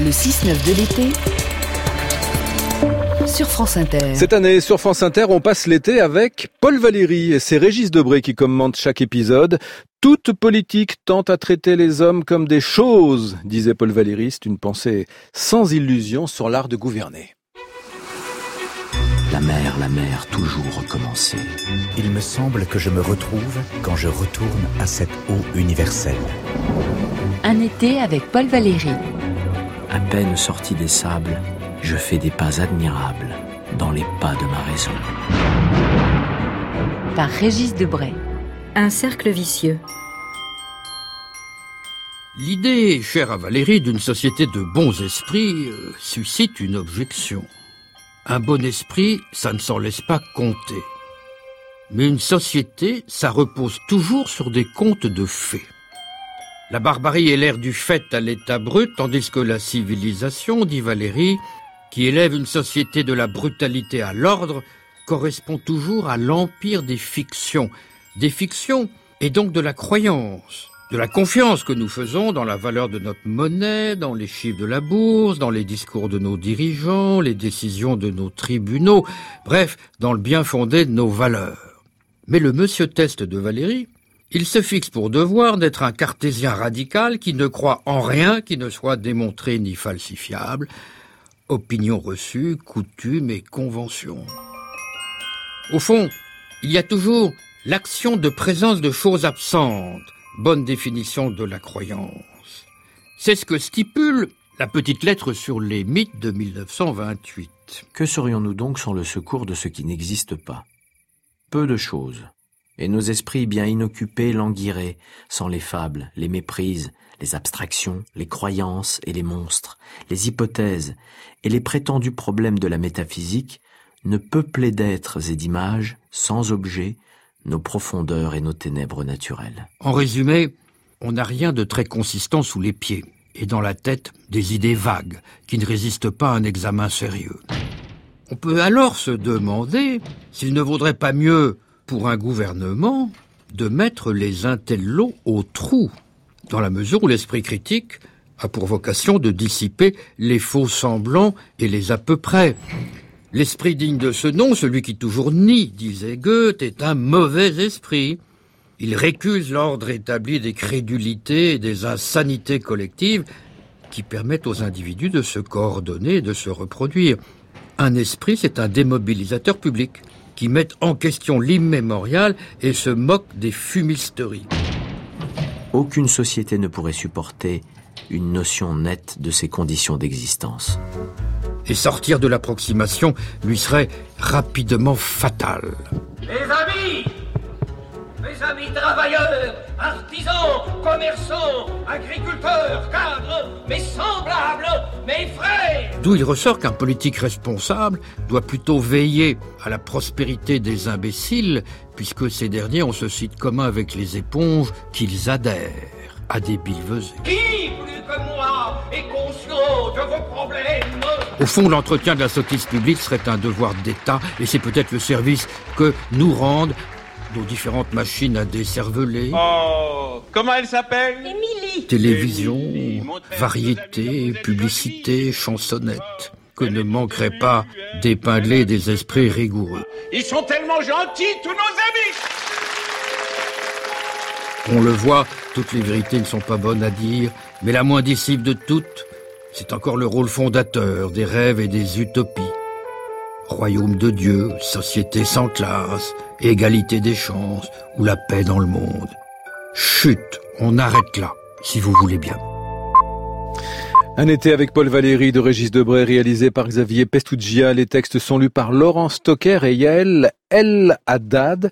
Le 6-9 de l'été sur France Inter. Cette année, sur France Inter, on passe l'été avec Paul Valéry et c'est Régis Debré qui commente chaque épisode. Toute politique tente à traiter les hommes comme des choses, disait Paul Valéry. C'est une pensée sans illusion sur l'art de gouverner. La mer, la mer, toujours recommencer. Il me semble que je me retrouve quand je retourne à cette eau universelle. Un été avec Paul Valéry. À peine sorti des sables, je fais des pas admirables dans les pas de ma raison. Par Régis Debray. Un cercle vicieux. L'idée, chère à Valérie, d'une société de bons esprits euh, suscite une objection. Un bon esprit, ça ne s'en laisse pas compter. Mais une société, ça repose toujours sur des contes de fées. La barbarie est l'air du fait à l'état brut, tandis que la civilisation, dit Valérie, qui élève une société de la brutalité à l'ordre, correspond toujours à l'empire des fictions. Des fictions et donc de la croyance, de la confiance que nous faisons dans la valeur de notre monnaie, dans les chiffres de la bourse, dans les discours de nos dirigeants, les décisions de nos tribunaux, bref, dans le bien fondé de nos valeurs. Mais le monsieur test de Valérie, il se fixe pour devoir d'être un cartésien radical qui ne croit en rien qui ne soit démontré ni falsifiable, opinions reçues, coutumes et conventions. Au fond, il y a toujours l'action de présence de choses absentes, bonne définition de la croyance. C'est ce que stipule la petite lettre sur les mythes de 1928. Que serions-nous donc sans le secours de ce qui n'existe pas? Peu de choses. Et nos esprits bien inoccupés languiraient sans les fables, les méprises, les abstractions, les croyances et les monstres, les hypothèses et les prétendus problèmes de la métaphysique, ne peuplaient d'êtres et d'images, sans objet, nos profondeurs et nos ténèbres naturelles. En résumé, on n'a rien de très consistant sous les pieds, et dans la tête des idées vagues, qui ne résistent pas à un examen sérieux. On peut alors se demander s'il ne vaudrait pas mieux, pour un gouvernement, de mettre les intellos au trou dans la mesure où l'esprit critique a pour vocation de dissiper les faux semblants et les à peu près. L'esprit digne de ce nom, celui qui toujours nie, disait Goethe, est un mauvais esprit. Il récuse l'ordre établi des crédulités et des insanités collectives qui permettent aux individus de se coordonner et de se reproduire. Un esprit, c'est un démobilisateur public qui met en question l'immémorial et se moque des fumisteries. Aucune société ne pourrait supporter une notion nette de ses conditions d'existence. Et sortir de l'approximation lui serait rapidement fatal. Les amis Mes amis travailleurs, commerçants, agriculteurs, cadres, mes semblables, mes frères D'où il ressort qu'un politique responsable doit plutôt veiller à la prospérité des imbéciles, puisque ces derniers ont ce site commun avec les éponges qu'ils adhèrent à des billevesées. Qui, plus que moi, est conscient de vos problèmes? Au fond, l'entretien de la sottise publique serait un devoir d'État, et c'est peut-être le service que nous rendent nos différentes machines à décerveler. Oh, comment elle s'appelle? Émilie Télévision, Émilie, variété, publicité, chansonnette, que ne manqueraient pas d'épingler des esprits rigoureux. Ils sont tellement gentils, tous nos amis On le voit, toutes les vérités ne sont pas bonnes à dire, mais la moins disciple de toutes, c'est encore le rôle fondateur des rêves et des utopies. Royaume de Dieu, société sans classe, égalité des chances, ou la paix dans le monde. Chut, on arrête là, si vous voulez bien. Un été avec Paul Valéry de Régis Debray, réalisé par Xavier Pestugia. Les textes sont lus par Laurent Stocker et Yael El Haddad.